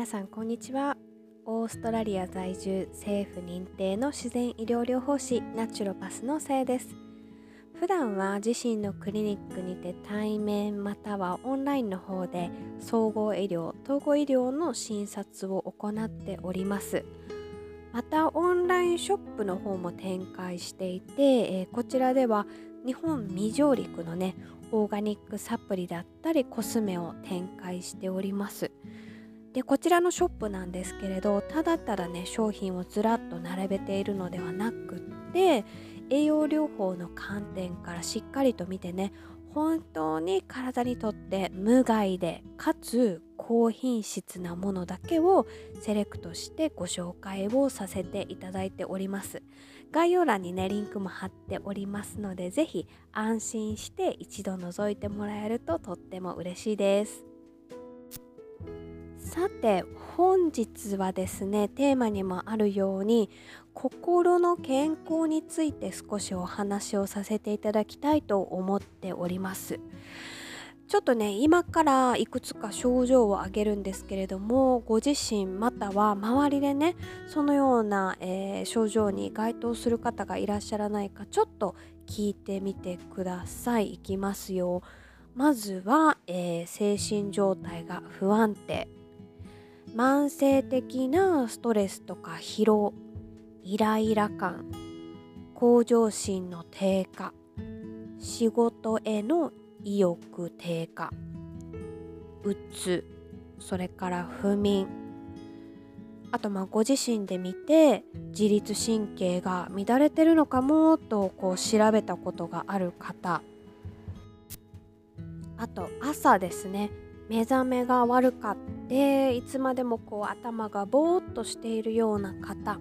皆さんこんにちは。オーストラリア在住政府認定の自然医療療法士ナチュロパスのせいです。普段は自身のクリニックにて対面またはオンラインの方で総合医療統合医療の診察を行っております。またオンラインショップの方も展開していて、えー、こちらでは日本未上陸のねオーガニックサプリだったりコスメを展開しております。でこちらのショップなんですけれどただただね商品をずらっと並べているのではなくって栄養療法の観点からしっかりと見てね本当に体にとって無害でかつ高品質なものだけをセレクトしてご紹介をさせていただいております。概要欄にねリンクも貼っておりますので是非安心して一度覗いてもらえるととっても嬉しいです。さて本日はですねテーマにもあるように心の健康について少しお話をさせていただきたいと思っております。ちょっとね今からいくつか症状を挙げるんですけれどもご自身または周りでねそのような、えー、症状に該当する方がいらっしゃらないかちょっと聞いてみてください。いきますよ。まずは、えー、精神状態が不安定。慢性的なストレスとか疲労イライラ感向上心の低下仕事への意欲低下うつそれから不眠あとまあご自身で見て自律神経が乱れてるのかもとこう調べたことがある方あと朝ですね目覚めが悪かっていつまでもこう頭がぼーっとしているような方。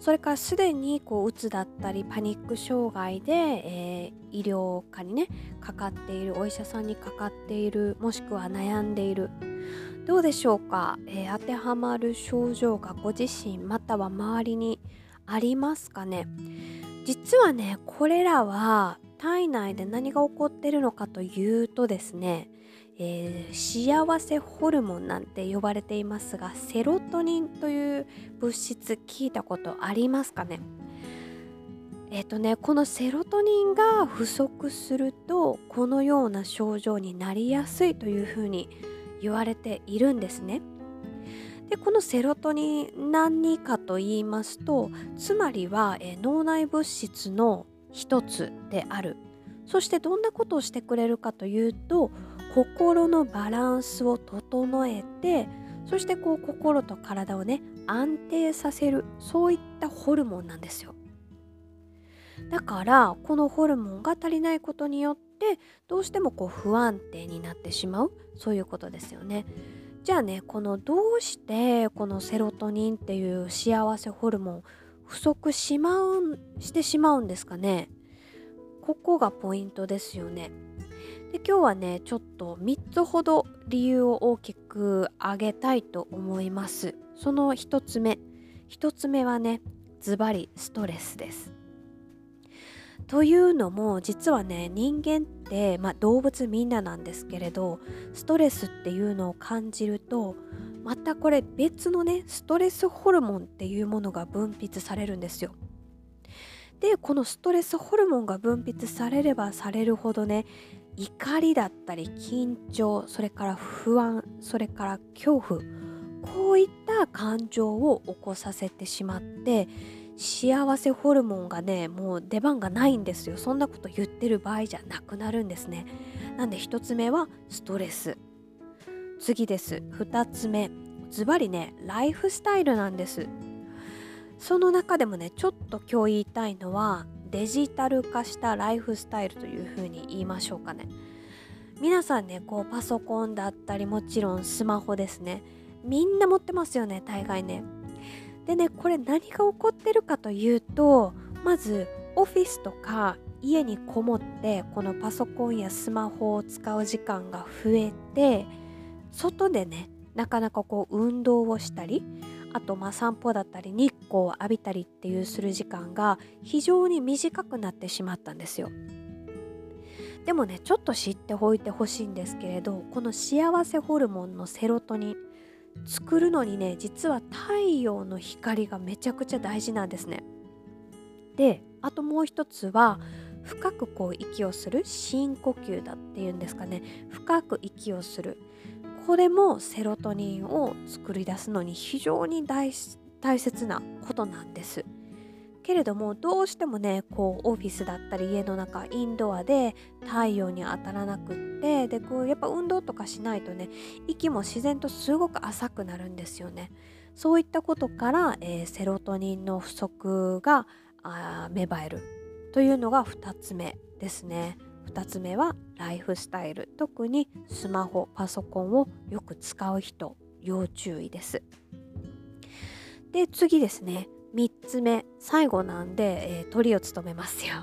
それからすでにこうつだったりパニック障害で、えー、医療科にねかかっているお医者さんにかかっているもしくは悩んでいる。どうでしょうか、えー、当てはまる症状がご自身または周りにありますかね？実はねこれらは体内で何が起こっているのかというとですねえー、幸せホルモンなんて呼ばれていますがセロトニンという物質聞いたことありますかね？えっ、ー、とねこのセロトニンが不足するとこのような症状になりやすいというふうに言われているんですね。でこのセロトニン何かと言いますとつまりは、えー、脳内物質の一つであるそしてどんなことをしてくれるかというと心のバランスを整えてそしてこう心と体をね安定させるそういったホルモンなんですよ。だからこのホルモンが足りないことによってどうしてもこう不安定になってしまうそういうことですよね。じゃあねこのどうしてこのセロトニンっていう幸せホルモン不足しまうしてしまうんですかね。ここがポイントですよね。で今日はねちょっと3つほど理由を大きく挙げたいと思います。その1つ目。1つ目はねズバリストレスです。というのも実はね人間って、まあ、動物みんななんですけれどストレスっていうのを感じるとまたこれ別のねストレスホルモンっていうものが分泌されるんですよ。でこのストレスホルモンが分泌されればされるほどね怒りだったり緊張それから不安それから恐怖こういった感情を起こさせてしまって幸せホルモンがねもう出番がないんですよ。そんなこと言ってる場合じゃなくなるんですね。なんで1つ目はストレス。次です。2つ目。ズバリねライフスタイルなんです。その中でもねちょっと今日言いたいのはデジタル化したライフスタイルというふうに言いましょうかね。皆さんねこうパソコンだったりもちろんスマホですね。みんな持ってますよね大概ね。でねこれ何が起こってるかというとまずオフィスとか家にこもってこのパソコンやスマホを使う時間が増えて外でねなかなかこう運動をしたりあとまあ散歩だったり日光を浴びたりっていうする時間が非常に短くなってしまったんですよ。でもねちょっと知っておいてほしいんですけれどこの幸せホルモンのセロトニン作るのにね実は太陽の光がめちゃくちゃ大事なんですね。であともう一つは深くこう息をする深呼吸だっていうんですかね深く息をするこれもセロトニンを作り出すのに非常に大切なことなんです。けれどもどうしてもねこうオフィスだったり家の中インドアで太陽に当たらなくってでこうやっぱ運動とかしないとね息も自然とすごく浅くなるんですよね。そういったことから、えー、セロトニンの不足があ芽生えるというのが2つ目ですね。2つ目はライフスタイル特にスマホパソコンをよく使う人要注意です。で次ですね3つ目最後なんで、えー、鳥を務めますよ。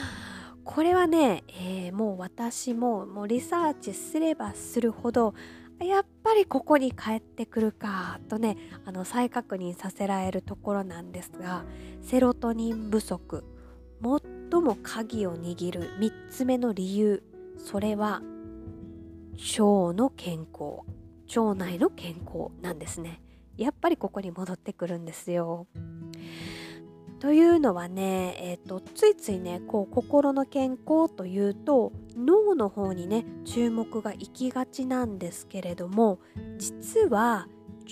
これはね、えー、もう私ももうリサーチすればするほどやっぱりここに帰ってくるかとねあの再確認させられるところなんですがセロトニン不足最も鍵を握る3つ目の理由それは腸の健康腸内の健康なんですね。やっぱりここに戻ってくるんですよ。というのはね、えーと、ついついねこう心の健康というと脳の方にね注目が行きがちなんですけれども実は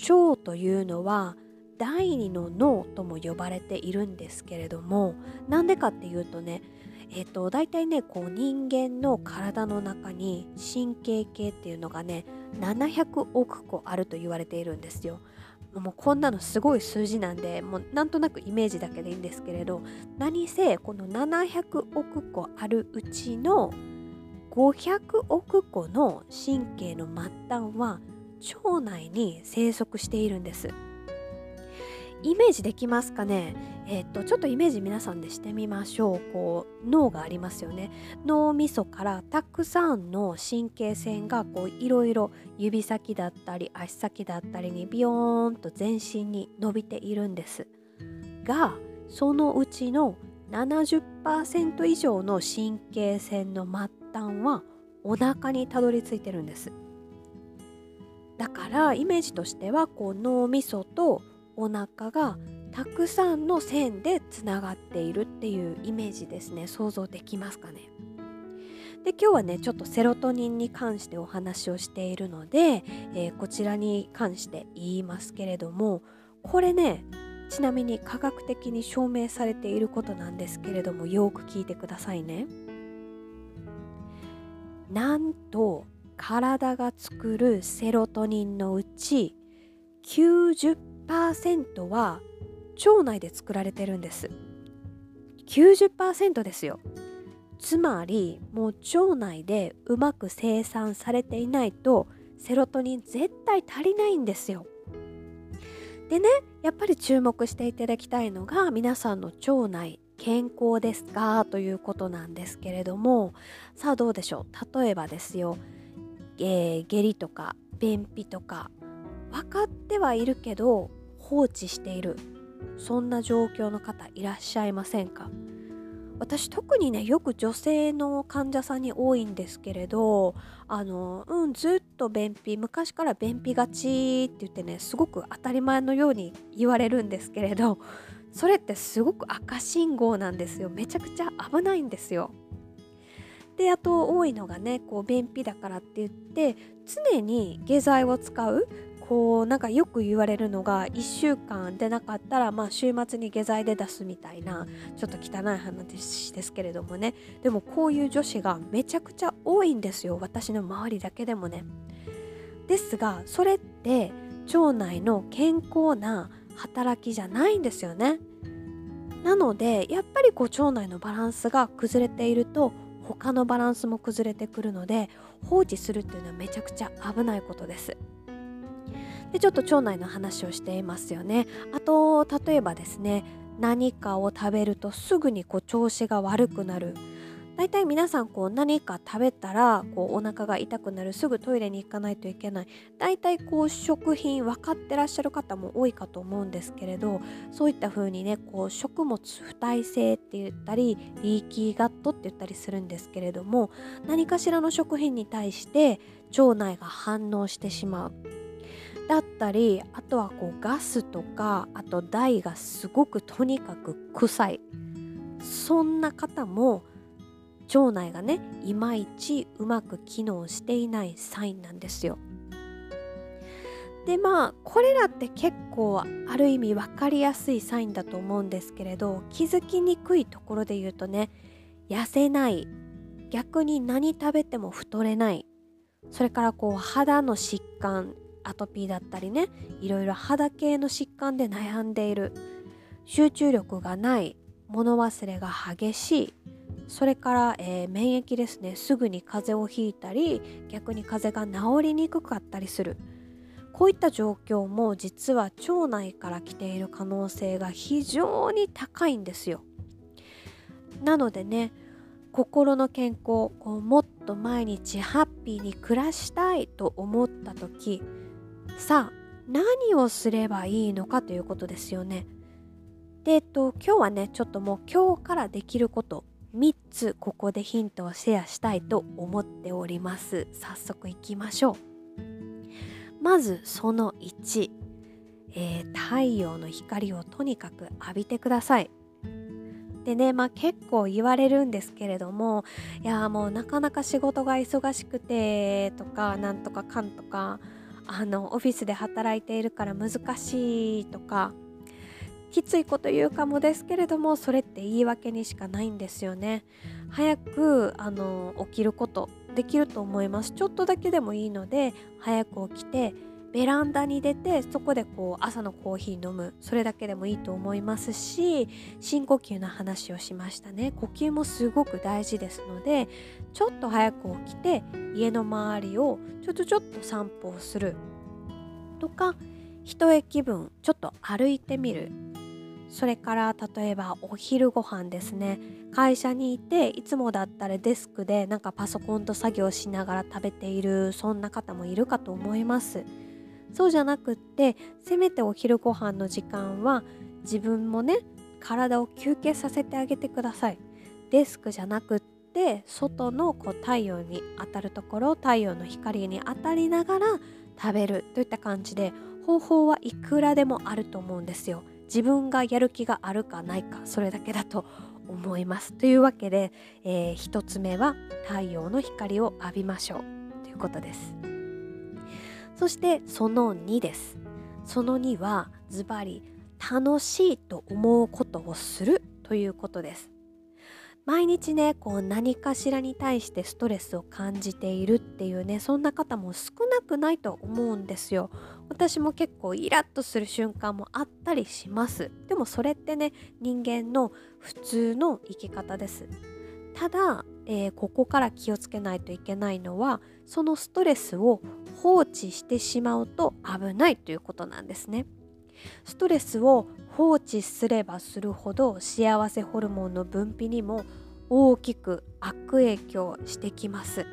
腸というのは第二の脳とも呼ばれているんですけれどもなんでかっていうとねえっ、ー、と大体ねこう人間の体の中に神経系っていうのがね700億個あると言われているんですよ。もうこんなのすごい数字なんでもうなんとなくイメージだけでいいんですけれど何せこの700億個あるうちの500億個の神経の末端は腸内に生息しているんです。イメージできますかね？えっ、とちょっとイメージ皆さんでしてみましょう。こう脳がありますよね。脳みそからたくさんの神経線がこういろいろ指先だったり足先だったりにビヨーンと全身に伸びているんです。がそのうちの70%以上の神経線の末端はお腹にたどり着いてるんです。だからイメージとしてはこう脳みそとお腹がたくさんの線でつながっているっていうイメージですね。想像できますかね。で今日はねちょっとセロトニンに関してお話をしているので、えー、こちらに関して言いますけれどもこれねちなみに科学的に証明されていることなんですけれどもよく聞いてくださいね。なんと体が作るセロトニンのうち90 90%は腸内で作られてるんです。90%ですよ。つまりもう腸内でうまく生産されていないとセロトニン絶対足りないんですよ。でねやっぱり注目していただきたいのが皆さんの腸内健康ですか？ということなんですけれども。さあどうでしょう？例えばですよ、えー、下痢とか便秘とか。分かってはいるけど放置している。そんな状況の方いらっしゃいませんか？私特にねよく女性の患者さんに多いんですけれどあのうんずっと便秘昔から便秘がちって言ってねすごく当たり前のように言われるんですけれどそれってすごく赤信号なんですよ。めちゃくちゃ危ないんですよ。であと多いのがねこう便秘だからって言って常に下剤を使うこうなんかよく言われるのが1週間出なかったらまあ週末に下剤で出すみたいなちょっと汚い話ですけれどもねでもこういう女子がめちゃくちゃ多いんですよ私の周りだけでもね。ですがそれって腸内の健康な働きじゃないんですよね。なのでやっぱりこう腸内のバランスが崩れていると他のバランスも崩れてくるので放置するっていうのはめちゃくちゃ危ないことです。でちょっと腸内の話をしていますよね。あと例えばですね何かを食べるとすぐにこう調子が悪くなる。だいたい皆さんこう何か食べたらこうお腹が痛くなる。すぐトイレに行かないといけない。だいたいこう食品分かってらっしゃる方も多いかと思うんですけれどそういった風にねこう食物不耐性って言ったりリーキーガットって言ったりするんですけれども何かしらの食品に対して腸内が反応してしまう。だったりあとはこうガスとかあと台がすごくとにかく臭い。そんな方も腸内がねいまいちうまく機能していないサインなんですよ。でまあこれらって結構ある意味分かりやすいサインだと思うんですけれど気づきにくいところで言うとね痩せない。逆に何食べても太れない。それからこう肌の疾患アトピーだったりねいろいろ肌系の疾患で悩んでいる。集中力がない物忘れが激しい。それから、えー、免疫ですね。すぐに風邪をひいたり逆に風邪が治りにくかったりする。こういった状況も実は腸内から来ている可能性が非常に高いんですよ。なのでね心の健康こうもっと毎日ハッピーに暮らしたいと思った時さあ何をすればいいのかということですよね。で、えっと、今日はねちょっともう今日からできること3つここでヒントをシェアしたいと思っております。早速いきましょう。まずその1、えー、太陽の光をとにかく浴びてください。でねまあ結構言われるんですけれどもいやもうなかなか仕事が忙しくてとかなんとかかんとかあのオフィスで働いているから難しいとかきついこと言うかもですけれどもそれって言い訳にしかないんですよね。早くあの起きることできると思います。ちょっとだけでもいいので早く起きてベランダに出てそこでこう朝のコーヒー飲む。それだけでもいいと思いますし深呼吸の話をしましたね。呼吸もすごく大事ですのでちょっと早く起きて家の周りをちょっとちょっと散歩をする。とか一駅分ちょっと歩いてみる。それから例えばお昼ご飯ですね。会社にいていつもだったらデスクでなんかパソコンと作業しながら食べているそんな方もいるかと思います。そうじゃなくってせめてお昼ご飯の時間は自分もね体を休憩させてあげてください。デスクじゃなくって外のこう太陽に当たるところ太陽の光に当たりながら食べるといった感じで方法はいくらでもあると思うんですよ。自分がやる気があるかないかそれだけだと思います。というわけで、えー、1つ目は太陽の光を浴びましょう。ということです。そしてその2です。その2はズバリ楽しいと思うことをするということです。毎日ねこう何かしらに対してストレスを感じているっていうねそんな方も少なくないと思うんですよ。私も結構イラッとする瞬間もあったりします。でもそれってね人間の普通の生き方です。ただえー、ここから気をつけないといけないのはそのストレスを放置してしまうと危ないということなんですね。ストレスを放置すればするほど幸せホルモンの分泌にも大きく悪影響してきます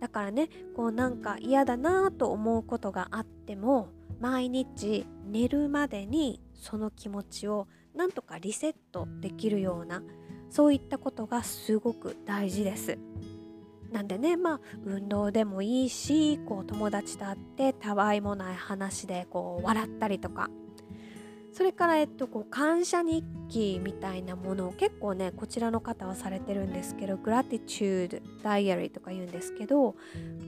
だからねこうなんか嫌だなと思うことがあっても毎日寝るまでにその気持ちをなんとかリセットできるようなそういったことがすごく大事です。なんでねまあ運動でもいいしこう友達と会ってたわいもない話でこう笑ったりとか。それから、えっと、こう感謝日記みたいなものを結構ねこちらの方はされてるんですけどグラティチュードダイアリーとか言うんですけど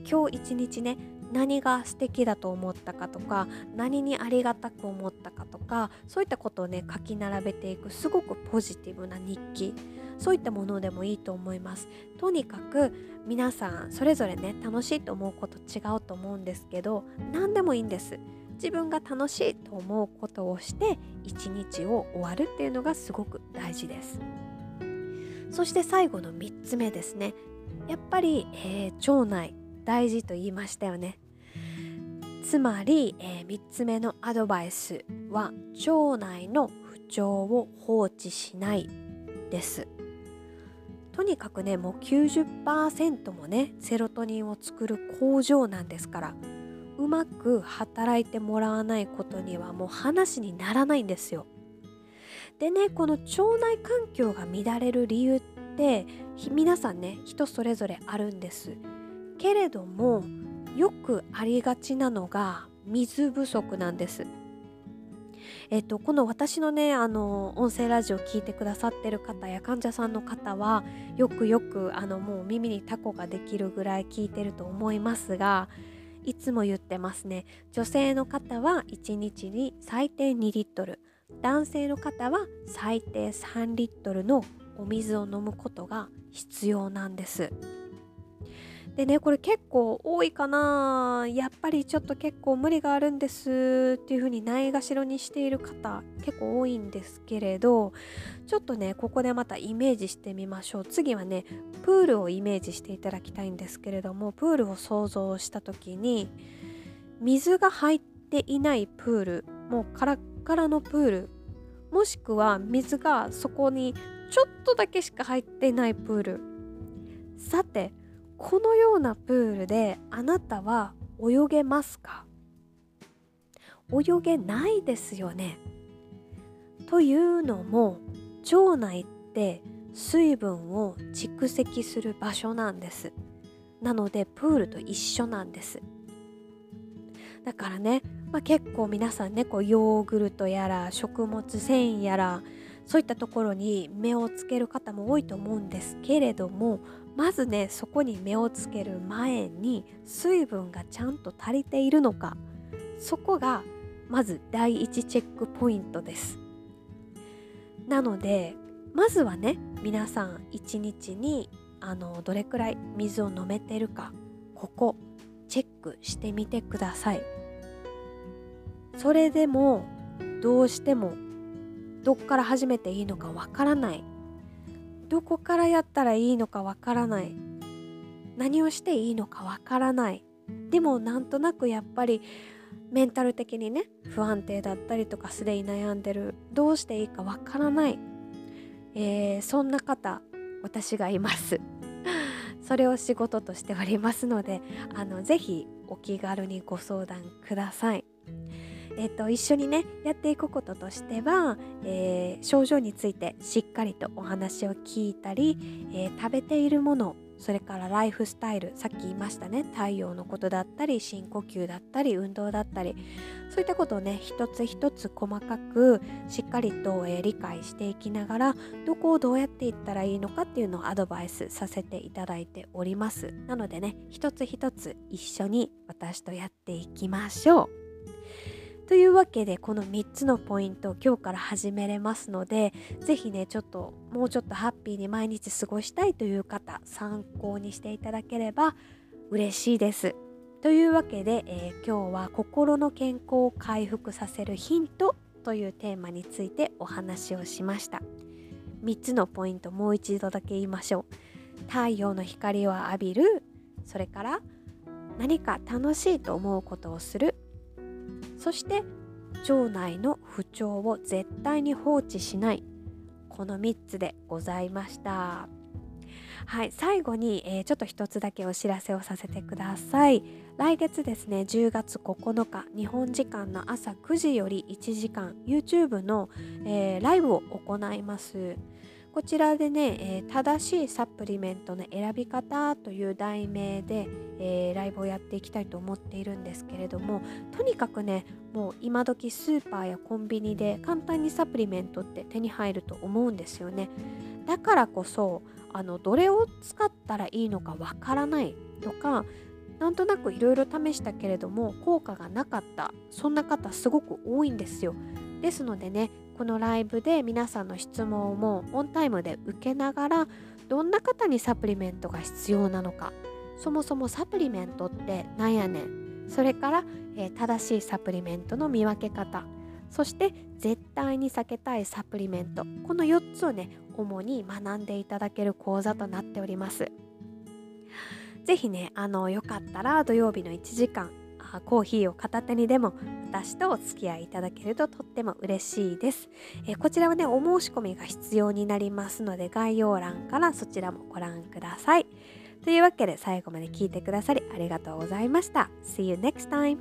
今日一日ね何が素敵だと思ったかとか何にありがたく思ったかとかそういったことをね書き並べていくすごくポジティブな日記そういったものでもいいと思います。とにかく皆さんそれぞれね楽しいと思うこと違うと思うんですけど何でもいいんです。自分が楽しいと思うことをして一日を終わるっていうのがすごく大事です。そして最後の3つ目ですね。やっぱり、えー、腸内大事と言いましたよね。つまり、えー、3つ目のアドバイスは腸内の不調を放置しないです。とにかくねもう90%もねセロトニンを作る工場なんですからうまく働いてもらわないことにはもう話にならないんですよ。でねこの腸内環境が乱れる理由って皆さんね人それぞれあるんです。けれどもよくありがちなのが水不足なんです。えっと、この私のねあの音声ラジオを聞いてくださってる方や患者さんの方はよくよくあのもう耳にタコができるぐらい聞いてると思いますがいつも言ってますね女性の方は1日に最低2リットル男性の方は最低3リットルのお水を飲むことが必要なんです。でねこれ結構多いかな。やっぱりちょっと結構無理があるんですっていう風にないがしろにしている方結構多いんですけれどちょっとねここでまたイメージしてみましょう。次はねプールをイメージしていただきたいんですけれどもプールを想像した時に水が入っていないプールもうカラッカラのプールもしくは水がそこにちょっとだけしか入っていないプール。さてこのようなプールであなたは泳げますか？泳げないですよね。というのも腸内って水分を蓄積する場所なんです。なのでプールと一緒なんです。だからね、まあ、結構皆さんねこうヨーグルトやら食物繊維やらそういったところに目をつける方も多いと思うんですけれどもまずねそこに目をつける前に水分がちゃんと足りているのか。そこがまず第一チェックポイントです。なのでまずはね皆さん一日にあのどれくらい水を飲めてるかここチェックしてみてください。それでもどうしてもどっから始めていいのかわからない。どこからやったらいいのかわからない。何をしていいのかわからない。でもなんとなくやっぱりメンタル的にね不安定だったりとかすでに悩んでる。どうしていいかわからない、えー、そんな方私がいます。それを仕事としておりますのであのぜひお気軽にご相談ください。えーと、一緒にねやっていくこととしては、えー、症状についてしっかりとお話を聞いたり、えー、食べているものそれからライフスタイルさっき言いましたね太陽のことだったり深呼吸だったり運動だったりそういったことをね一つ一つ細かくしっかりと、えー、理解していきながらどこをどうやっていったらいいのかっていうのをアドバイスさせていただいております。なのでね一つ一つ一緒に私とやっていきましょう。というわけでこの3つのポイントを今日から始めれますので是非ねちょっともうちょっとハッピーに毎日過ごしたいという方参考にしていただければ嬉しいです。というわけで、えー、今日は心の健康を回復させるヒントというテーマについてお話をしました3つのポイントもう一度だけ言いましょう太陽の光を浴びるそれから何か楽しいと思うことをするそして腸内の不調を絶対に放置しない。この3つでございました。はい最後に、えー、ちょっと一つだけお知らせをさせてください。来月ですね10月9日日本時間の朝9時より1時間 YouTube の、えー、ライブを行います。こちらでね、えー、正しいサプリメントの選び方という題名で、えー、ライブをやっていきたいと思っているんですけれどもとにかくねもう今時スーパーやコンビニで簡単にサプリメントって手に入ると思うんですよね。だからこそあのどれを使ったらいいのかわからないとかなんとなくいろいろ試したけれども効果がなかった。そんな方すごく多いんですよ。ですのでねこのライブで皆さんの質問もオンタイムで受けながらどんな方にサプリメントが必要なのかそもそもサプリメントって何やねんそれから、えー、正しいサプリメントの見分け方そして絶対に避けたいサプリメントこの4つをね主に学んでいただける講座となっております。ぜひねあのよかったら土曜日の1時間コーヒーを片手にでも私とお付き合いいただけるととっても嬉しいです、え、こちらはねお申し込みが必要になりますので概要欄からそちらもご覧ください。というわけで最後まで聞いてくださりありがとうございました。See you next time!